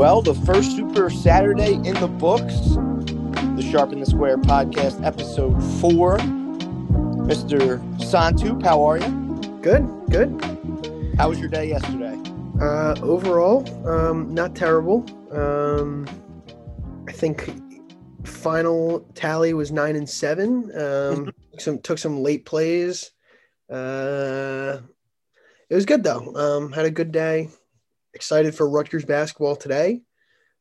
Well, the first Super Saturday in the books, the Sharp and the Square podcast, episode four. Mr. Santu, how are you? Good, good. How was your day yesterday? Uh, overall, um, not terrible. Um, I think final tally was nine and seven. Um, some took some late plays. Uh, it was good though. Um, had a good day. Excited for Rutgers basketball today,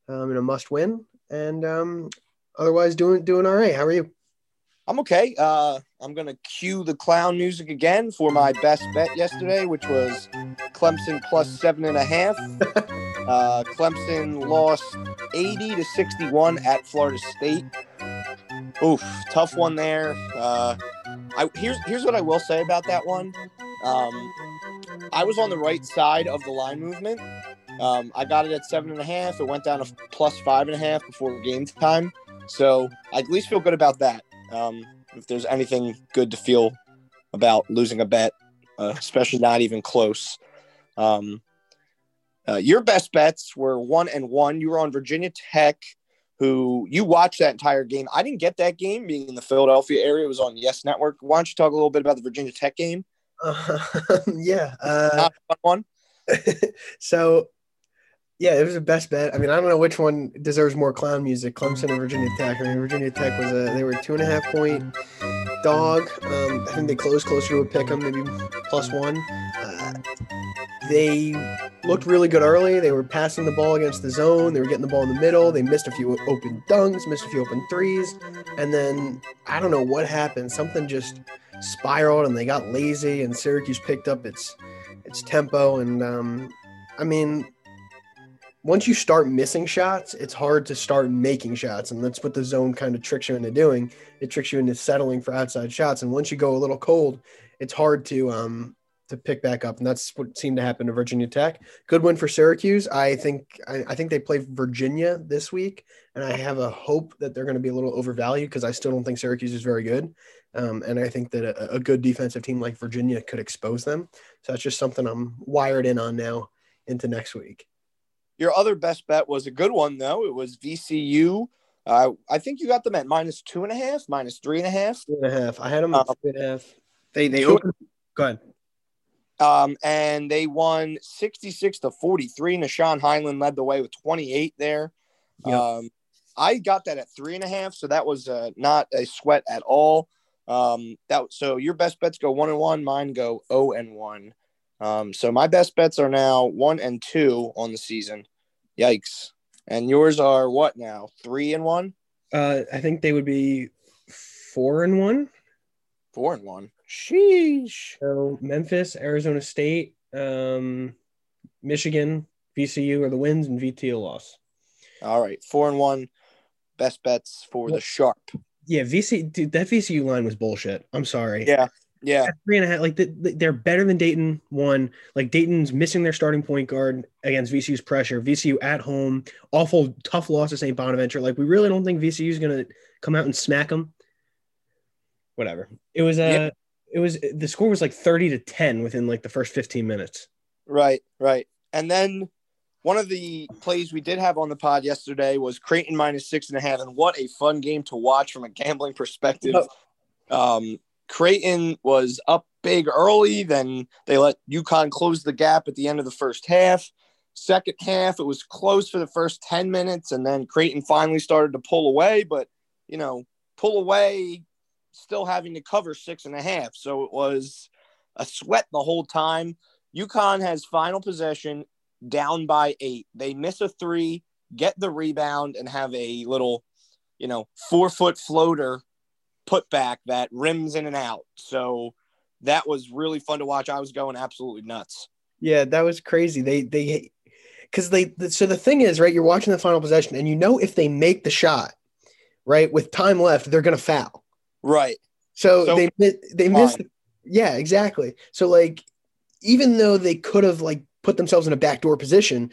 um, in a must win. And um, otherwise, doing doing all right. How are you? I'm okay. Uh, I'm gonna cue the clown music again for my best bet yesterday, which was Clemson plus seven and a half. Uh, Clemson lost 80 to 61 at Florida State. Oof, tough one there. Uh, I here's here's what I will say about that one. Um, I was on the right side of the line movement. Um, I got it at seven and a half. It went down to plus five and a half before game time. So I at least feel good about that. Um, if there's anything good to feel about losing a bet, uh, especially not even close. Um, uh, your best bets were one and one. You were on Virginia Tech, who you watched that entire game. I didn't get that game being in the Philadelphia area. It was on Yes Network. Why don't you talk a little bit about the Virginia Tech game? Uh, yeah. Uh, Not a fun one. so, yeah, it was the best bet. I mean, I don't know which one deserves more clown music, Clemson or Virginia Tech. I mean, Virginia Tech was a they were two and a half point dog. Um, I think they closed closer to a pick 'em, maybe plus one. Uh, they looked really good early. They were passing the ball against the zone. They were getting the ball in the middle. They missed a few open dunks, missed a few open threes, and then I don't know what happened. Something just spiraled, and they got lazy. And Syracuse picked up its its tempo. And um, I mean, once you start missing shots, it's hard to start making shots, and that's what the zone kind of tricks you into doing. It tricks you into settling for outside shots, and once you go a little cold, it's hard to um, to pick back up, and that's what seemed to happen to Virginia Tech. Good win for Syracuse. I think I, I think they play Virginia this week, and I have a hope that they're going to be a little overvalued because I still don't think Syracuse is very good, um, and I think that a, a good defensive team like Virginia could expose them. So that's just something I'm wired in on now into next week. Your other best bet was a good one, though. It was VCU. Uh, I think you got them at minus two and a half, minus three and a half. Two and a half. I had them at Um, two and a half. They they two- opened. Go ahead. Um, and they won 66 to 43. Nah'Shon Hyland led the way with 28 there. Yep. Um, I got that at three and a half, so that was uh, not a sweat at all. Um, that so your best bets go one and one, mine go zero and one. Um, so my best bets are now one and two on the season. Yikes! And yours are what now? Three and one, Uh, I think they would be four and one. four and one. Sheesh. So Memphis, Arizona State, um, Michigan, VCU are the wins, and VT a loss. All right, four and one. Best bets for the sharp. Yeah, VC dude, that VCU line was bullshit. I'm sorry. Yeah, yeah. At three and a half. Like the, the- they're better than Dayton. One, like Dayton's missing their starting point guard against VCU's pressure. VCU at home, awful tough loss to St. Bonaventure. Like we really don't think VCU is gonna come out and smack them. Whatever. It was uh Yeah. it was the score was like 30 to 10 within like the first 15 minutes. Right, right. And then one of the plays we did have on the pod yesterday was Creighton minus six and a half. And what a fun game to watch from a gambling perspective. Um, Creighton was up big early, then they let UConn close the gap at the end of the first half. Second half, it was close for the first 10 minutes, and then Creighton finally started to pull away, but you know, pull away still having to cover six and a half. So it was a sweat the whole time. UConn has final possession down by eight. They miss a three, get the rebound, and have a little, you know, four foot floater put back that rims in and out. So that was really fun to watch. I was going absolutely nuts. Yeah, that was crazy. They they because they so the thing is right. You're watching the final possession, and you know if they make the shot, right, with time left, they're gonna foul. Right. So, So- they they missed. Yeah, exactly. So like, even though they could have like put themselves in a backdoor position,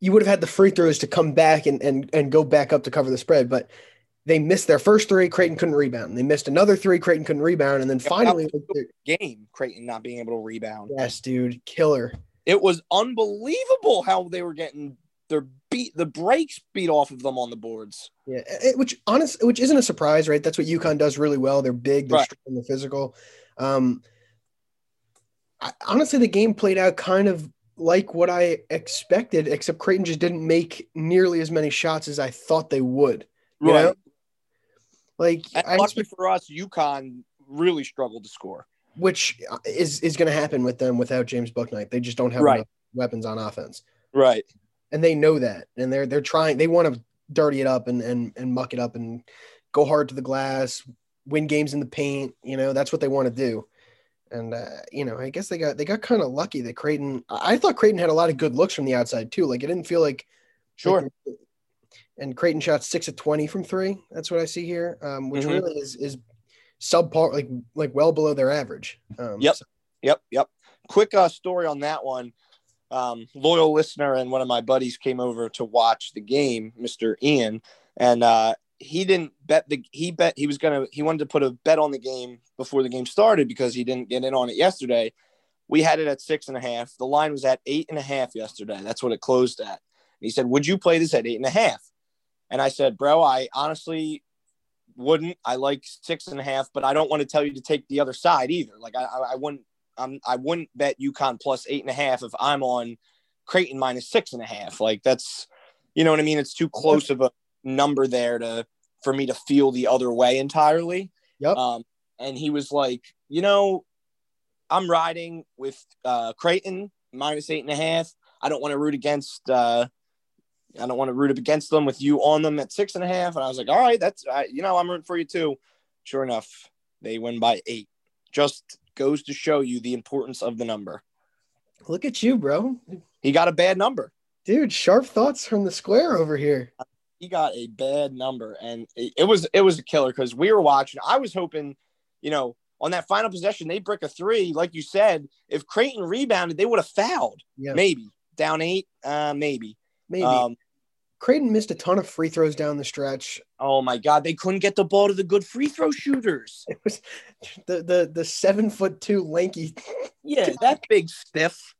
you would have had the free throws to come back and and and go back up to cover the spread, but. They missed their first three. Creighton couldn't rebound. They missed another three. Creighton couldn't rebound, and then Yeah, finally, Game, Creighton not being able to rebound. yes, dude, killer. It was unbelievable how they were getting they're beat the brakes beat off of them on the boards. Yeah, it, which honest, which isn't a surprise, right? That's what UConn does really well. They're big, they're Right. strong, they're physical. Um, I, honestly, the game played out kind of like what I expected, except Creighton just didn't make nearly as many shots as I thought they would. You know? Like And I lucky expect, for us, UConn really struggled to score. which is is going to happen with them without James Bouknight. They just don't have Right. enough weapons on offense. Right. and they know that and they're they're trying they want to dirty it up and and and muck it up and go hard to the glass win games in the paint you know that's what they want to do and uh, you know i guess they got they got kind of lucky that creighton i I thought creighton had a lot of good looks from the outside too like it didn't feel like Sure. like- and creighton shot 6 of 20 from 3 that's what i see here um, which Mhm. really is is subpar like like well below their average um, Yep. so- Yep. Yep. Quick uh, story on that one. Um, loyal listener and one of my buddies came over to watch the game, Mr. Ian, and uh, he didn't bet the he bet he was gonna he wanted to put a bet on the game before the game started because he didn't get in on it yesterday. We had it at six and a half. The line was at eight and a half yesterday. That's what it closed at. He said, Would you play this at eight and a half? And I said, Bro, I honestly wouldn't. I like six and a half, but I don't want to tell you to take the other side either. Like I, I, I wouldn't. I'm, I wouldn't bet UConn plus eight and a half if I'm on Creighton minus six and a half. Like that's, you know what I mean. It's too close of a number there to for me to feel the other way entirely. Yep. Um, and he was like, you know, I'm riding with uh, Creighton minus eight and a half. I don't want to root against. Uh, I don't want to root up against them with you on them at six and a half. And I was like, all right, that's I, you know, I'm rooting for you too. Sure enough, they win by eight. Just goes to show you the importance of the number. look at you bro He got a bad number. dude sharp thoughts from the square over here He got a bad number, and it, it was it was a killer because we were watching. I was hoping, you know, on that final possession they brick a three, like you said. If Creighton rebounded, they would have fouled. yeah Maybe down eight, uh, maybe. Maybe Um, Creighton missed a ton of free throws down the stretch. oh my God, they couldn't get the ball to the good free throw shooters. It was the the the seven foot two lanky Yeah, that big stiff.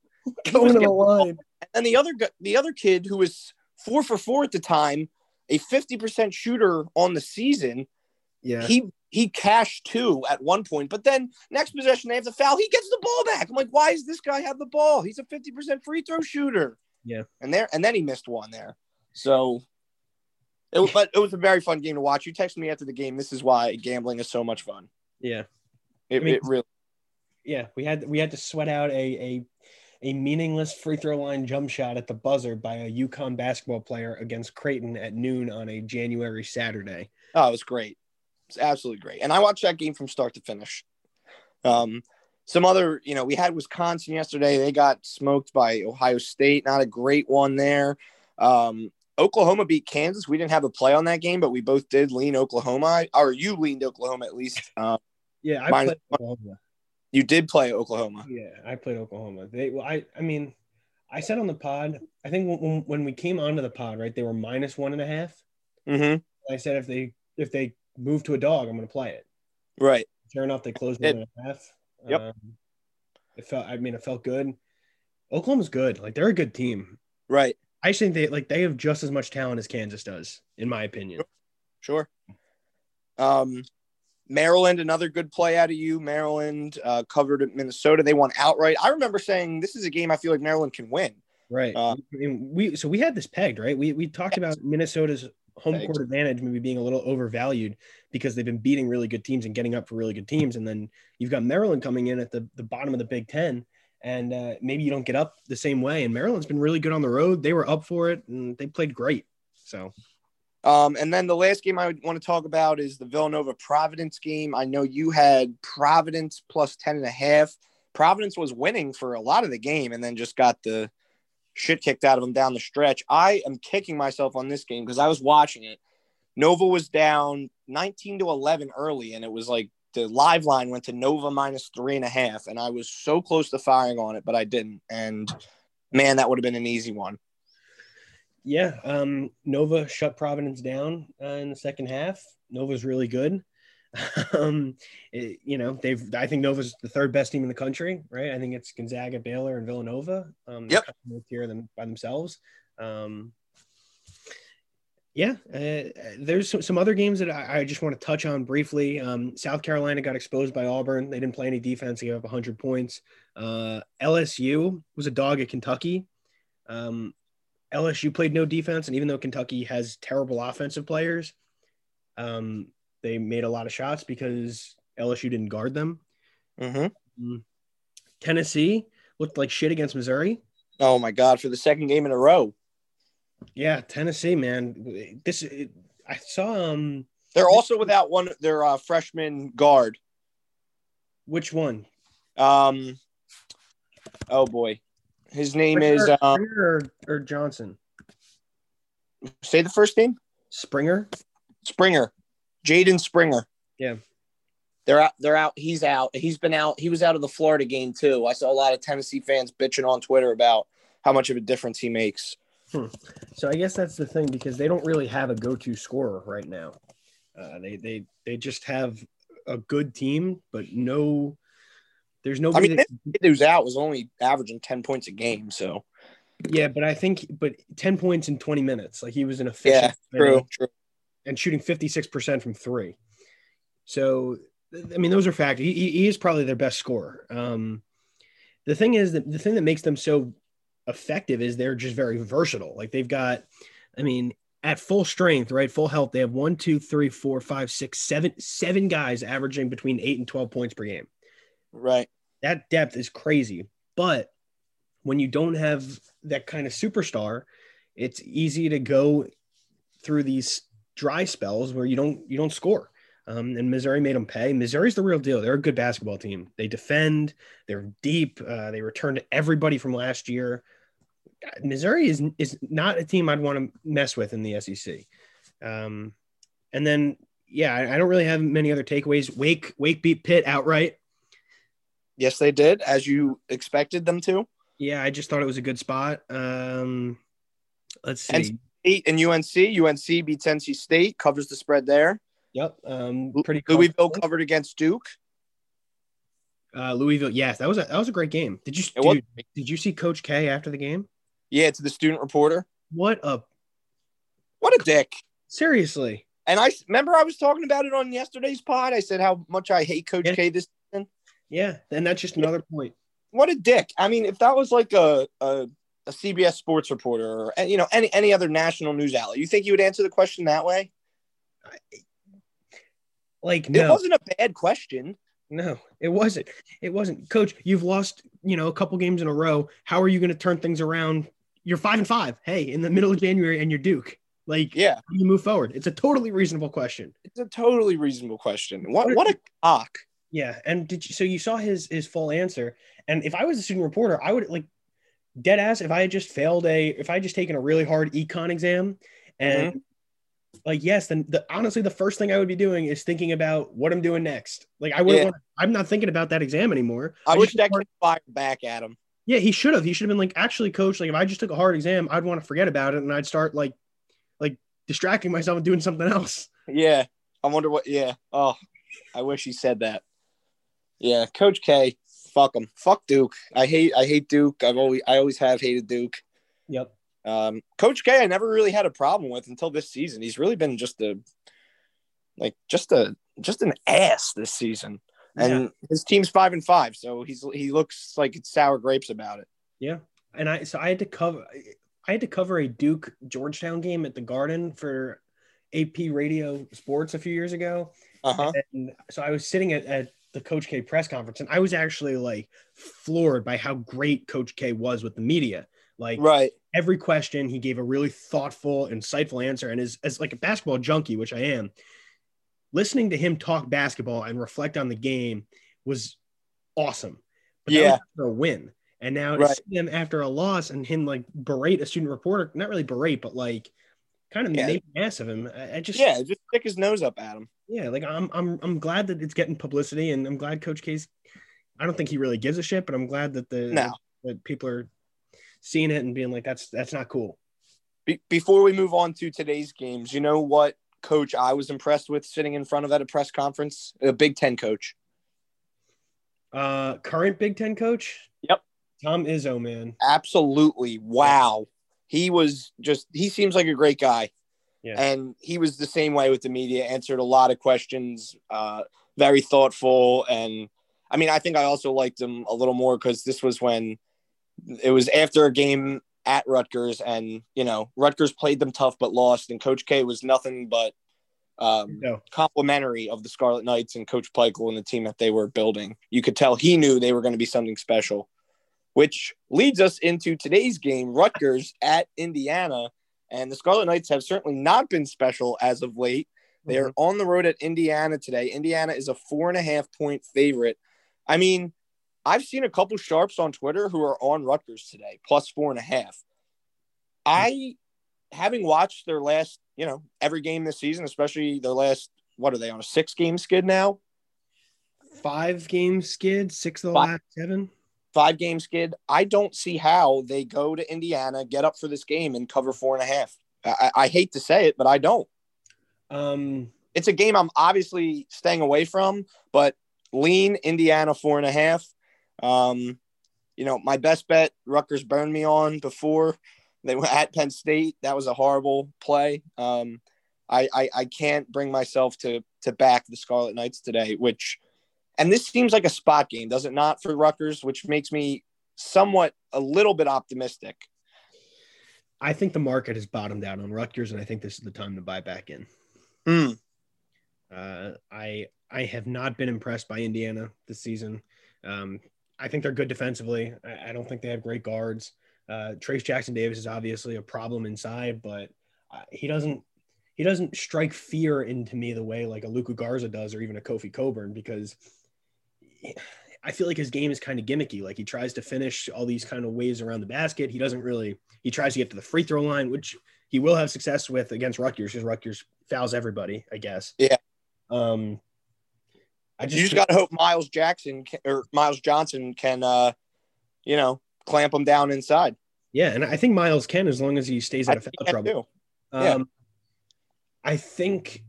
Going to the line. And the other the other kid who was four for four at the time, a fifty percent shooter on the season. Yeah, He he cashed two at one point, but then next possession they have the foul. He gets the ball back. I'm like, why does this guy have the ball? He's a fifty percent free throw shooter. Yeah. and there and then he missed one there. So. It, was- but it was a very fun game to watch. You texted me after the game. This is why gambling is so much fun. Yeah, It, I mean- it really yeah. We had we had to sweat out a a a meaningless free throw line jump shot at the buzzer by a UConn basketball player against Creighton at noon on a January Saturday. Oh, it was great. It's absolutely great. And I watched that game from start to finish. Um, some other, you know, we had Wisconsin yesterday. They got smoked by Ohio State. Not a great one there. Um, Oklahoma beat Kansas. We didn't have a play on that game, but we both did lean Oklahoma, or you leaned Oklahoma at least. Um, Yeah, I played Oklahoma. you did play Oklahoma. Yeah, I played Oklahoma. They well, I I mean, I said on the pod. I think when, when we came onto the pod, right, they were minus one and a half. Mm-hmm. I said if they if they move to a dog, I'm going to play it. Right. Sure enough, they closed one and a half. Yep. Um, it felt. I mean, it felt good. Oklahoma's good. Like they're a good team. Right. I think they like they have just as much talent as Kansas does, in my opinion. Sure. Um, Maryland, another good play out of you. Maryland uh, covered Minnesota. They won outright. I remember saying this is a game I feel like Maryland can win. Right. Uh, I mean, we so we had this pegged, right? We we talked about Minnesota's home court advantage maybe being a little overvalued because they've been beating really good teams and getting up for really good teams, and then you've got Maryland coming in at the the bottom of the Big Ten, and uh, maybe you don't get up the same way. And Maryland's been really good on the road; they were up for it and they played great. So Um, and then the last game I would want to talk about is the Villanova Providence game. I know you had Providence plus 10 and a half. Providence was winning for a lot of the game and then just got the shit kicked out of them down the stretch. I am kicking myself on this game because I was watching it. Nova was down 19 to 11 early, and it was like the live line went to Nova minus three and a half. And I was so close to firing on it, but I didn't. And man, that would have been an easy one. yeah, um, Nova shut Providence down uh, in the second half. Nova's really good. um, it- you know, they've. I think Nova's the third best team in the country, right? I think it's Gonzaga, Baylor, and Villanova. Um, Yep. tier them by themselves. Um, yeah, uh, there's some, some other games that I, I just want to touch on briefly. Um, South Carolina got exposed by Auburn. They didn't play any defense. They gave up 100 points. Uh, LSU was a dog at Kentucky. Um, LSU played no defense, and even though Kentucky has terrible offensive players, um, they made a lot of shots because LSU didn't guard them. Mm-hmm. Tennessee looked like shit against Missouri. Oh my God! For the second game in a row, Yeah, Tennessee, man. This I saw um they're also without one their uh, freshman guard. which one? Um, oh boy, his name is Springer, um, Springer or, or Johnson? say the first name Springer. Springer, Jaden Springer. Yeah. They're out. They're out. He's out. He's been out. He was out of the Florida game too. I saw a lot of Tennessee fans bitching on Twitter about how much of a difference he makes. So I guess that's the thing because they don't really have a go-to scorer right now. Uh, they they they just have a good team, but no, there's I nobody. mean, that, who's out was only averaging ten points a game. So yeah, but I think but ten points in twenty minutes, like he was an efficient yeah, true, true. And shooting fifty six percent from three. So I mean, those are factors. He, he is probably their best scorer. Um, the thing is that the thing that makes them so effective is they're just very versatile. Like they've got, I mean, at full strength, right, full health, they have one, two, three, four, five, six, seven, seven guys averaging between eight and twelve points per game. Right. That depth is crazy. But when you don't have that kind of superstar, it's easy to go through these dry spells where you don't you don't score. Um, and Missouri made them pay. Missouri's the real deal. They're a good basketball team. They defend. They're deep. Uh, they returned everybody from last year. Missouri is is not a team I'd want to mess with in the SEC. Um, and then yeah, I, I don't really have many other takeaways. Wake Wake beat Pitt outright. Yes, they did, as you expected them to. Yeah, I just thought it was a good spot. Um, let's see. And- State and UNC. UNC beats NC State, covers the spread there. Yep, um, pretty. Louisville covered against Duke. Uh, Louisville. Yes, that was a that was a great game. Did you dude, did you see Coach K after the game? Yeah, to the student reporter. What a What a dick. seriously. And I remember I was talking about it on yesterday's pod. I said how much I hate Coach Yeah. K this season. Yeah, and that's just another point. what a dick. I mean, if that was like a, a a CBS sports reporter or you know any any other national news outlet, you think you would answer the question that way? Like It wasn't a bad question. no, it wasn't. It wasn't. Coach, you've lost, you know, a couple games in a row. How are you going to turn things around? You're five and five. Hey, in the middle of January, and you're Duke. Like, Yeah, you move forward? It's a totally reasonable question. it's a totally reasonable question. What what a cock. Yeah, and did you, so you saw his his full answer? And if I was a student reporter, I would like dead ass. If I had just failed a, if I had just taken a really hard econ exam, and mm-hmm. like yes, then the, honestly, the first thing I would be doing is thinking about what I'm doing next. Like I wouldn't Yeah. want. I'm not thinking about that exam anymore. I, I wish that kid fired back at him. Yeah, he should have. He should have been like, actually, coach. Like if I just took a hard exam, I'd want to forget about it, and I'd start like, like distracting myself and doing something else. Yeah, I wonder what. Yeah. Oh, I wish he said that. Yeah, Coach K. Fuck him. Fuck Duke. I hate. I hate Duke. I've always. I always have hated Duke. Yep. Um, Coach K. I never really had a problem with until this season. He's really been just a, like, just a, just an ass this season. And his team's five and five, so he's he looks like it's sour grapes about it. Yeah, and I so I had to cover I had to cover a Duke Georgetown game at the Garden for AP Radio Sports a few years ago, Uh huh. and so I was sitting at, at the Coach K press conference, and I was actually like floored by how great Coach K was with the media. Like Right. every question, he gave a really thoughtful, insightful answer, and as as like a basketball junkie, which I am, listening to him talk basketball and reflect on the game was awesome. But that was Yeah. after a win. And now to Right. see him after a loss and him like berate a student reporter, not really berate, but like kind of Yeah. make an ass of him. I, I just Yeah, just stick his nose up at him. yeah, like I'm I'm I'm glad that it's getting publicity and I'm glad Coach K's I don't think he really gives a shit, but I'm glad that the No. that people are seeing it and being like that's that's not cool. Be- before we move on to today's games, you know what coach I was impressed with sitting in front of at a press conference? A Big Ten coach. Uh current Big Ten coach? Yep. Tom Izzo, man. Absolutely. Wow. He was just he seems like a great guy. Yeah. And he was the same way with the media, answered a lot of questions, uh, very thoughtful. And I mean, I think I also liked him a little more because this was when it was after a game at Rutgers, and you know, Rutgers played them tough but lost, and Coach K was nothing but um, No. complimentary of the Scarlet Knights and Coach Pikiell and the team that they were building. You could tell he knew they were going to be something special, which leads us into today's game, Rutgers at Indiana. And the Scarlet Knights have certainly not been special as of late. They are mm-hmm. on the road at Indiana today. Indiana is a four and a half point favorite. I mean, I've seen a couple sharps on Twitter who are on Rutgers today, plus four and a half. Mm-hmm. I, having watched their last, you know, every game this season, especially their last, what are they on a six game skid now? Five game skid, six of the Five. last seven. Five game skid. I don't see how they go to Indiana, get up for this game, and cover four and a half. I, I hate to say it, but I don't. Um, It's a game I'm obviously staying away from, but lean Indiana four and a half. Um, you know, my best bet, Rutgers burned me on before they were at Penn State. That was a horrible play. Um, I, I I can't bring myself to to back the Scarlet Knights today, which and this seems like a spot game, does it not, for Rutgers, which makes me somewhat a little bit optimistic. I think the market has bottomed out on Rutgers, and I think this is the time to buy back in. Hmm. Uh, I I have not been impressed by Indiana this season. Um, I think they're good defensively. I, I don't think they have great guards. Uh, Trayce Jackson Davis is obviously a problem inside, but uh, he doesn't he doesn't strike fear into me the way like a Luka Garza does, or even a Kofi Cockburn, because I feel like his game is kind of gimmicky. Like he tries to finish all these kind of waves around the basket. He doesn't really. He tries to get to the free throw line, which he will have success with against Rutgers because Rutgers fouls everybody, I guess. Yeah. Um, I just, You just got to hope Miles Jackson can, or Myles Johnson can, uh, you know, clamp them down inside. yeah, and I think Miles can as long as he stays out of foul trouble. can. Yeah. Um, I think,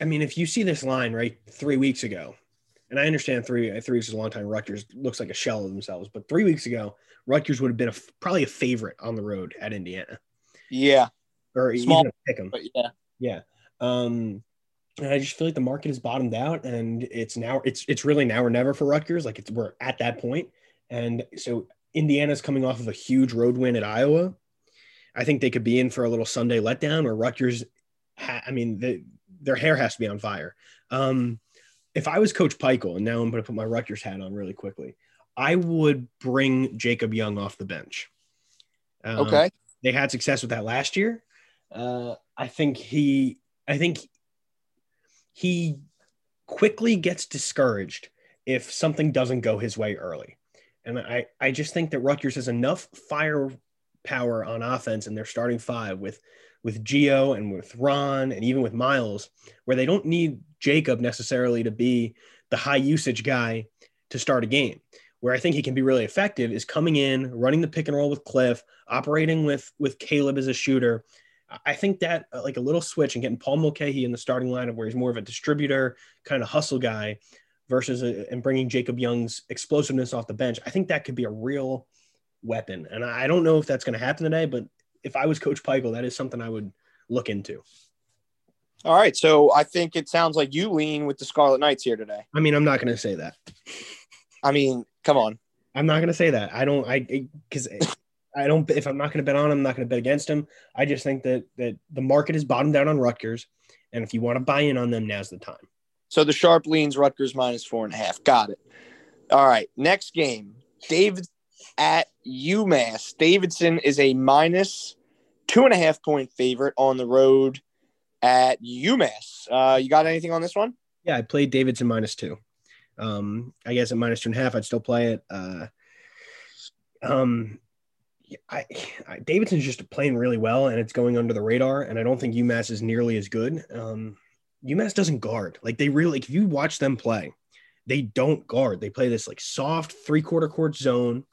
I mean, if you see this line right three weeks ago, and I understand three three weeks is a long time. Rutgers looks like a shell of themselves, but three weeks ago, Rutgers would have been a, probably a favorite on the road at Indiana, Yeah, or Small. pick 'em. but yeah, Yeah. Um, and I just feel like the market has bottomed out, and it's now it's it's really now or never for Rutgers. Like it's we're at that point, and so Indiana's coming off of a huge road win at Iowa. I think they could be in for a little Sunday letdown or Rutgers. Ha- I mean, the, their hair has to be on fire. Um, if I was Coach Pikiell, and now I'm going to put my Rutgers hat on really quickly, I would bring Jacob Young off the bench. Um, okay. they had success with that last year. Uh, I think he, I think he quickly gets discouraged if something doesn't go his way early. And I, I just think that Rutgers has enough firepower on offense in their starting five with, with Geo and with Ron and even with Miles, where they don't need Jacob necessarily to be the high usage guy to start a game. Where I think he can be really effective is coming in, running the pick and roll with Cliff, operating with with Caleb as a shooter. I think that uh, like a little switch and getting Paul Mulcahy in the starting lineup where he's more of a distributor, kind of hustle guy, versus a, and bringing Jacob Young's explosiveness off the bench. I think that could be a real weapon. And I don't know if that's going to happen today, but if I was Coach Pikiell, that is something I would look into. All right. So I think it sounds like you lean with the Scarlet Knights here today. I mean, I'm not going to say that. I mean, come on. I'm not going to say that. I don't. I because I don't. If I'm not going to bet on him, I'm not going to bet against him. I just think that that the market is bottomed out on Rutgers, and if you want to buy in on them, now's the time. So the sharp leans Rutgers minus four and a half. Got it. All right. Next game. David at UMass. Davidson is a minus two and a half point favorite on the road at UMass. Uh, you got anything on this one? Yeah, I played Davidson minus two. Um, I guess at minus two and a half, I'd still play it. Uh, um, I, I Davidson's just playing really well, and it's going under the radar. And I don't think UMass is nearly as good. Um, UMass doesn't guard like they really. Like, if you watch them play, they don't guard. They play this like soft three quarter court zone,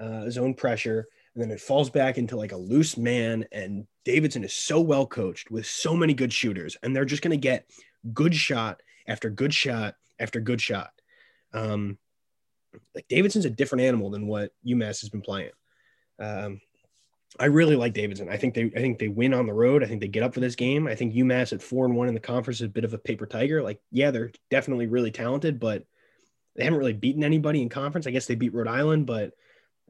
uh, zone pressure, and then it falls back into like a loose man. And Davidson is so well coached with so many good shooters, and they're just going to get good shot after good shot after good shot. Um, like Davidson's a different animal than what UMass has been playing. Um, I really like Davidson. I think they I think they win on the road. I think they get up for this game. I think UMass at four and one in the conference is a bit of a paper tiger. Like, yeah, they're definitely really talented, but they haven't really beaten anybody in conference. I guess they beat Rhode Island, but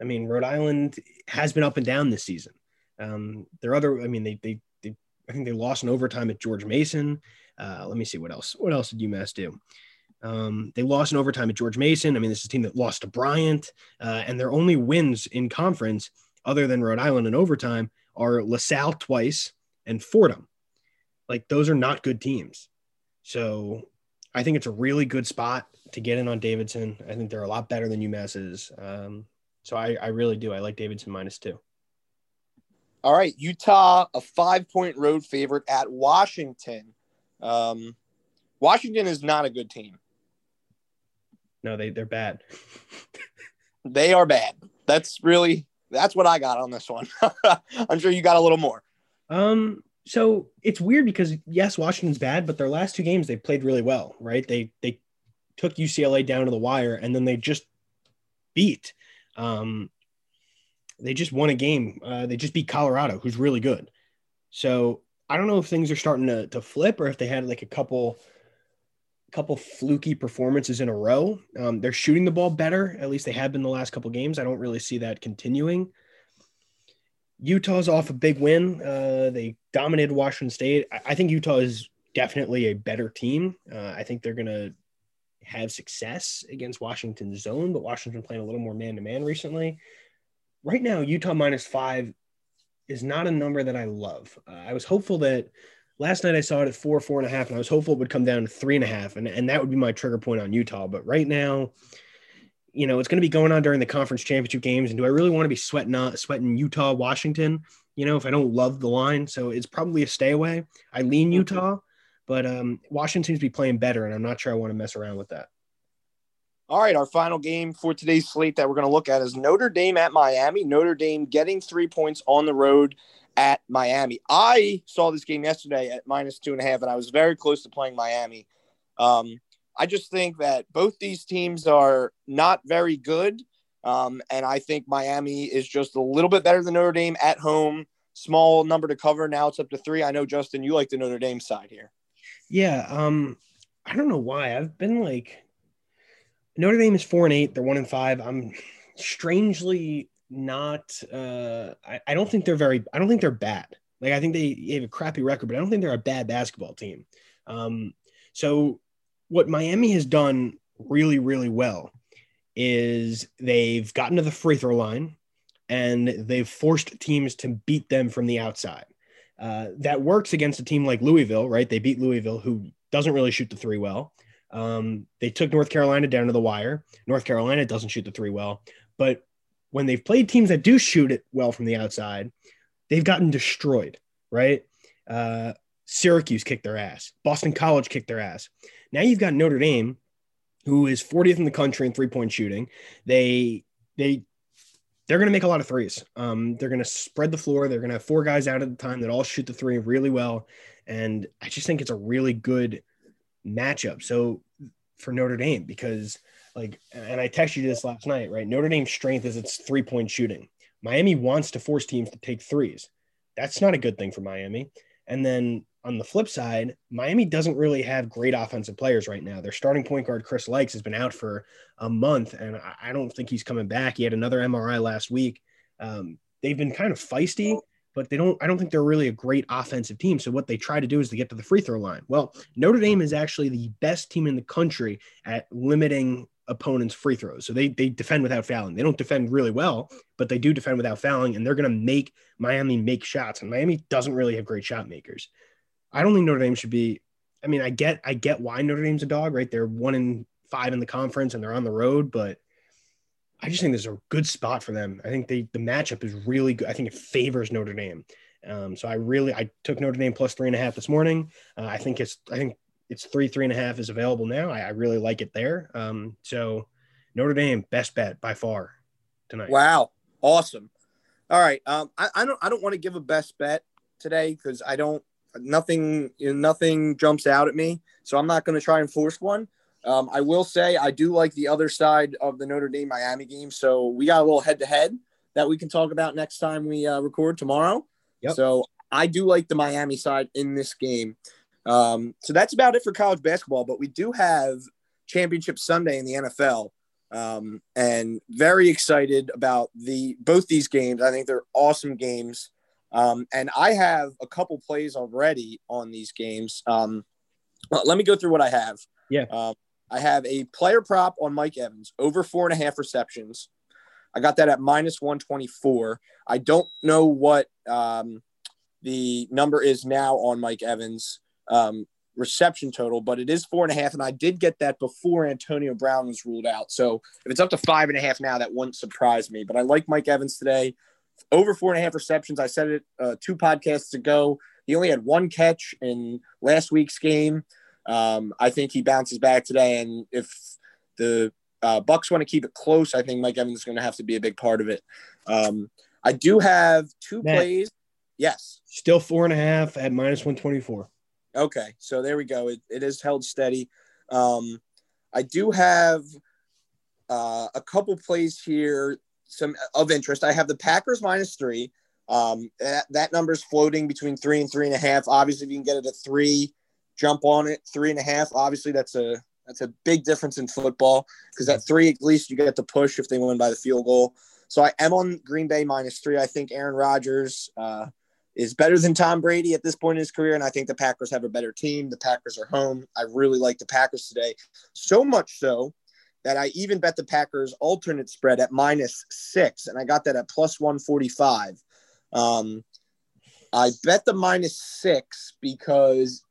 I mean, Rhode Island has been up and down this season. Um, their other, I mean, they, they, they, I think they lost in overtime at George Mason. Uh, let me see what else. What else did UMass do? Um, they lost in overtime at George Mason. I mean, this is a team that lost to Bryant, uh, and their only wins in conference, other than Rhode Island in overtime, are LaSalle twice and Fordham. Like those are not good teams. So I think it's a really good spot to get in on Davidson. I think they're a lot better than UMass is. Um, so I, I really do. I like Davidson minus two. All right, Utah, a five point road favorite at Washington. Um, Washington is not a good team. No, they they're bad. they are bad. That's really that's what I got on this one. I'm sure you got a little more. Um, so it's weird because yes, Washington's bad, but their last two games they played really well, right? They they took UCLA down to the wire and then they just beat um they just won a game. Uh, they just beat Colorado, who's really good. So I don't know if things are starting to, to flip or if they had like a couple couple fluky performances in a row. Um, they're shooting the ball better. At least they have been the last couple games. I don't really see that continuing. Utah's off a big win. Uh, they dominated Washington State. I, I, think Utah is definitely a better team. Uh, I think they're going to have success against Washington's zone, but Washington playing a little more man to man recently right now, Utah minus five is not a number that I love. Uh, I was hopeful that last night I saw it at four, four and a half, and I was hopeful it would come down to three and a half, and, and that would be my trigger point on Utah. But right now, you know, it's going to be going on during the conference championship games. And do I really want to be sweating uh, sweating Utah, Washington? You know, if I don't love the line, so it's probably a stay away. I lean mm-hmm. Utah, but um, Washington seems to be playing better, and I'm not sure I want to mess around with that. All right, our final game for today's slate that we're going to look at is Notre Dame at Miami. Notre Dame getting three points on the road at Miami. I saw this game yesterday at minus two and a half, and I was very close to playing Miami. Um, I just think that both these teams are not very good. Um, and I think Miami is just a little bit better than Notre Dame at home. Small number to cover. Now it's up to three. I know, Justin, you like the Notre Dame side here. Yeah. Um, I don't know why. I've been like Notre Dame is four and eight. They're one and five. I'm strangely not. Uh, I, I don't think they're very. I don't think they're bad. Like I think they have a crappy record, but I don't think they're a bad basketball team. Um, so what Miami has done really, really well is they've gotten to the free throw line and they've forced teams to beat them from the outside. Uh, that works against a team like Louisville, right? They beat Louisville, who doesn't really shoot the three well. Um, they took North Carolina down to the wire. North Carolina doesn't shoot the three well, but when they've played teams that do shoot it well from the outside, they've gotten destroyed, right? Uh, Syracuse kicked their ass. Boston College kicked their ass. Now you've got Notre Dame, who is 40th in the country in three point shooting. They they they're going to make a lot of threes. Um, they're going to spread the floor. They're going to have four guys out at the time that all shoot the three really well. And I just think it's a really good matchup. So for Notre Dame, because like, and I texted you this last night, right? Notre Dame's strength is its three point shooting. Miami wants to force teams to take threes. That's not a good thing for Miami. And then on the flip side, Miami doesn't really have great offensive players right now. Their starting point guard, Chris Lykes, has been out for a month, and I don't think he's coming back. He had another MRI last week. Um, they've been kind of feisty, but they don't I don't think they're really a great offensive team. So what they try to do is to get to the free throw line. Well, Notre Dame is actually the best team in the country at limiting opponents' free throws. So they they defend without fouling. They don't defend really well, but they do defend without fouling, and they're going to make Miami make shots. And Miami doesn't really have great shot makers. I don't think Notre Dame should be. I mean, I get I get why Notre Dame's a dog, right? They're one in five in the conference, and they're on the road, but I just think this is a good spot for them. I think they, the matchup is really good. I think it favors Notre Dame. Um, so I really I took Notre Dame plus three and a half this morning. Uh, I think it's I think it's three three and a half is available now. I, I really like it there. Um, so Notre Dame best bet by far tonight. Wow, awesome. All right, um, I, I don't I don't want to give a best bet today because I don't nothing you know, nothing jumps out at me. So I'm not going to try and force one. Um, I will say I do like the other side of the Notre Dame Miami game. So we got a little head to head. that we can talk about next time we uh, record tomorrow. Yep. So I do like the Miami side in this game. Um, so that's about it for college basketball. But we do have Championship Sunday in the NFL, um, and very excited about the both these games. I think they're awesome games. Um, and I have a couple plays already on these games. Um, well, let me go through what I have. Yeah. Um, I have a player prop on Mike Evans over four and a half receptions. I got that at minus 124. I don't know what um, the number is now on Mike Evans um, reception total, but it is four and a half. And I did get that before Antonio Brown was ruled out. So if it's up to five and a half now, that wouldn't surprise me. But I like Mike Evans today. Over four and a half receptions. I said it uh, two podcasts ago. He only had one catch in last week's game. Um, I think he bounces back today. And if the uh, Bucs want to keep it close, I think Mike Evans is going to have to be a big part of it. Um, I do have two Matt. plays. Yes. Still four and a half at minus 124. Okay, so there we go. It, it is held steady. Um, I do have uh, a couple plays here, some of interest. I have the Packers minus three. Um, that, that number is floating between three and three and a half. Obviously, if you can get it at three, jump on it. Three and a half. Obviously, that's a that's a big difference in football because at three, at least you get the push if they win by the field goal. So I am on Green Bay minus three. I think Aaron Rodgers. Uh, is better than Tom Brady at this point in his career. And I think the Packers have a better team. The Packers are home. I really like the Packers today. So much so that I even bet the Packers alternate spread at minus six. And I got that at plus 145. Um, I bet the minus six because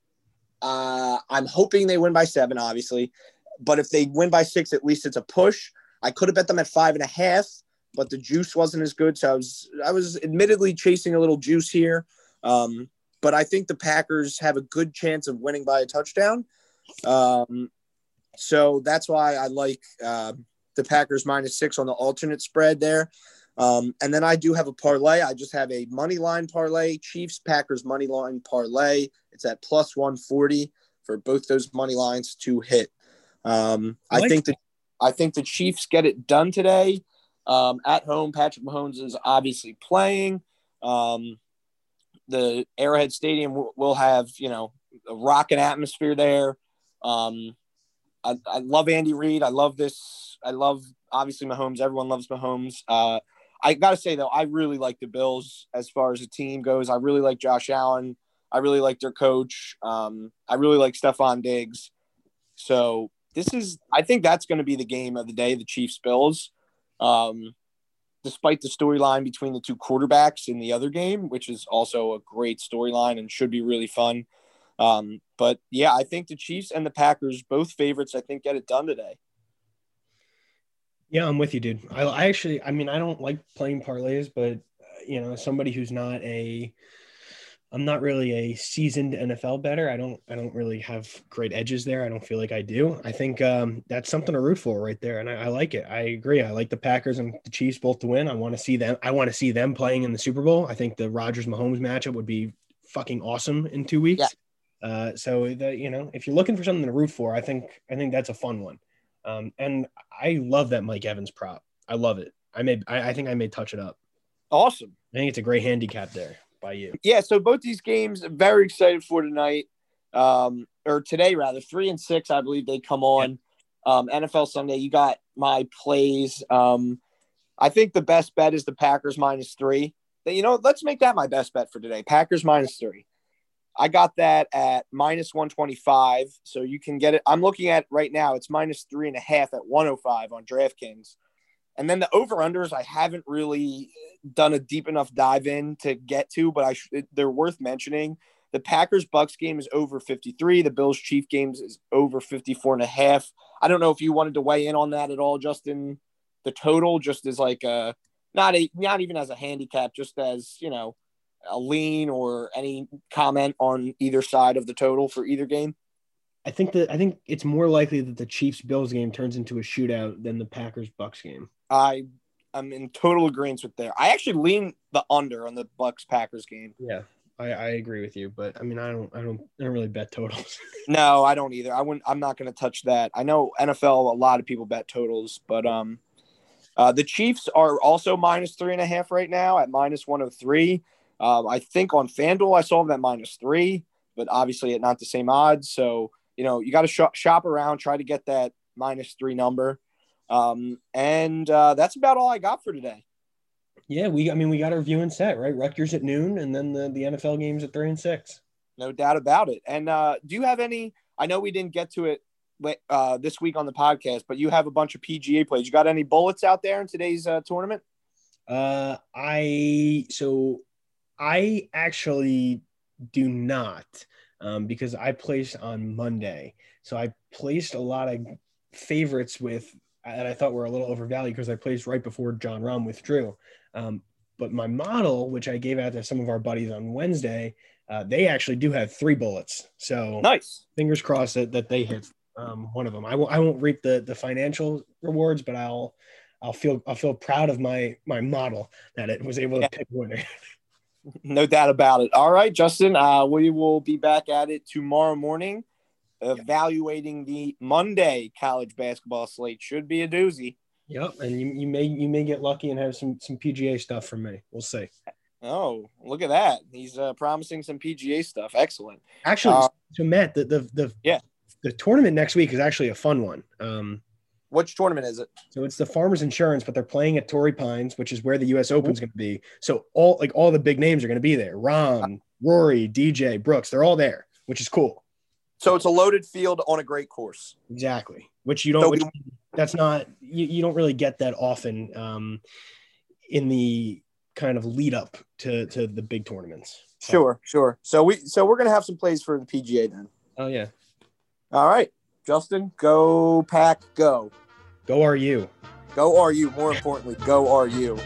uh, I'm hoping they win by seven, obviously. But if they win by six, at least it's a push. I could have bet them at five and a half but the juice wasn't as good. So I was I was admittedly chasing a little juice here. Um, but I think the Packers have a good chance of winning by a touchdown. Um, so that's why I like uh, the Packers minus six on the alternate spread there. Um, and then I do have a parlay. I just have a money line parlay, Chiefs Packers money line parlay. It's at plus 140 for both those money lines to hit. Um, I, think that I think the Chiefs get it done today. Um, at home, Patrick Mahomes is obviously playing. Um, the Arrowhead Stadium w- will have, you know, a rocking atmosphere there. Um, I, I love Andy Reid. I love this. I love obviously Mahomes. Everyone loves Mahomes. Uh, I got to say though, I really like the Bills as far as the team goes. I really like Josh Allen. I really like their coach. Um, I really like Stefon Diggs. So this is, I think that's going to be the game of the day, the Chiefs Bills. Um, despite the storyline between the two quarterbacks in the other game, which is also a great storyline and should be really fun. Um, but yeah, I think the Chiefs and the Packers, both favorites, I think get it done today. Yeah, I'm with you, dude. I, I actually, I mean, I don't like playing parlays, but uh, you know, somebody who's not a, I'm not really a seasoned NFL better. I don't, I don't really have great edges there. I don't feel like I do. I think um, that's something to root for right there, and I, I like it. I agree. I like the Packers and the Chiefs both to win. I want to see them. I want to see them playing in the Super Bowl. I think the Rodgers Mahomes matchup would be fucking awesome in two weeks. Uh, so the you know, if you're looking for something to root for, I think I think that's a fun one. Um, and I love that Mike Evans prop. I love it. I may I, I think I may touch it up. Awesome. I think it's a great handicap there by you. Yeah, so both these games, very excited for tonight, um, or today rather. Three and six, I believe they come on. Um, NFL Sunday, you got my plays. Um, I think the best bet is the Packers minus three. You know, let's make that my best bet for today. Packers minus three. I got that at minus 125. So you can get it. I'm looking at right now, it's minus three and a half at 105 on DraftKings. And then the over unders, I haven't really done a deep enough dive in to get to, but I sh- they're worth mentioning. The Packers Bucs game is over 53. The Bills Chief games is over 54 and a half. I don't know if you wanted to weigh in on that at all, Justin. The total, just as like a not a not even as a handicap, just as you know, a lean or any comment on either side of the total for either game. I think that I think it's more likely that the Chiefs Bills game turns into a shootout than the Packers Bucs game. I I'm in total agreement with there. I actually lean the under on the Bucs Packers game. Yeah, I, I agree with you, but I mean, I don't, I don't, I don't really bet totals. No, I don't either. I wouldn't. I'm not going to touch that. I know NFL. A lot of people bet totals, but um, Uh, the Chiefs are also minus three and a half right now at minus 103. Um, I think on FanDuel, I saw them at minus three, but obviously at not the same odds. So, you know, you got to sh- shop around, try to get that minus three number. Um, and uh, that's about all I got for today. Yeah, we I mean we got our viewing set, right? Rutgers at noon and then the, the NFL games at three and six. No doubt about it. And uh, do you have any? I know we didn't get to it uh, this week on the podcast, but you have a bunch of PGA plays. You got any bullets out there in today's uh, tournament? Uh, I so I actually do not um, because I placed on Monday. So I placed a lot of favorites with that I thought were a little overvalued because I placed right before Jon Rahm withdrew. Um, but my model, which I gave out to some of our buddies on Wednesday, uh, they actually do have three bullets. So nice. Fingers crossed that, that they hit um, one of them. I won't I won't reap the the financial rewards, but I'll I'll feel I'll feel proud of my my model that it was able to yeah. pick winner. no doubt about it. All right, Justin. Uh, we will be back at it tomorrow morning, evaluating the Monday college basketball slate. Should be a doozy. Yep, and you, you may you may get lucky and have some some PGA stuff from me. We'll see. Oh, look at that! He's uh, promising some PGA stuff. Excellent. Actually, uh, so Matt, the the the yeah the tournament next week is actually a fun one. Um, which tournament is it? So it's the Farmers Insurance, but they're playing at Torrey Pines, which is where the U.S. Open is going to be. So all like all the big names are going to be there. Rahm, Rory, DJ, Brooks, they're all there, which is cool. So it's a loaded field on a great course. Exactly, which you don't. So which, that's not you, you don't really get that often um, in the kind of lead up to to the big tournaments. Sure, sure. So we so we're gonna have some plays for the PGA then. Oh yeah. All right, Justin, go pack, go. Go RU. Go RU. More importantly, go RU.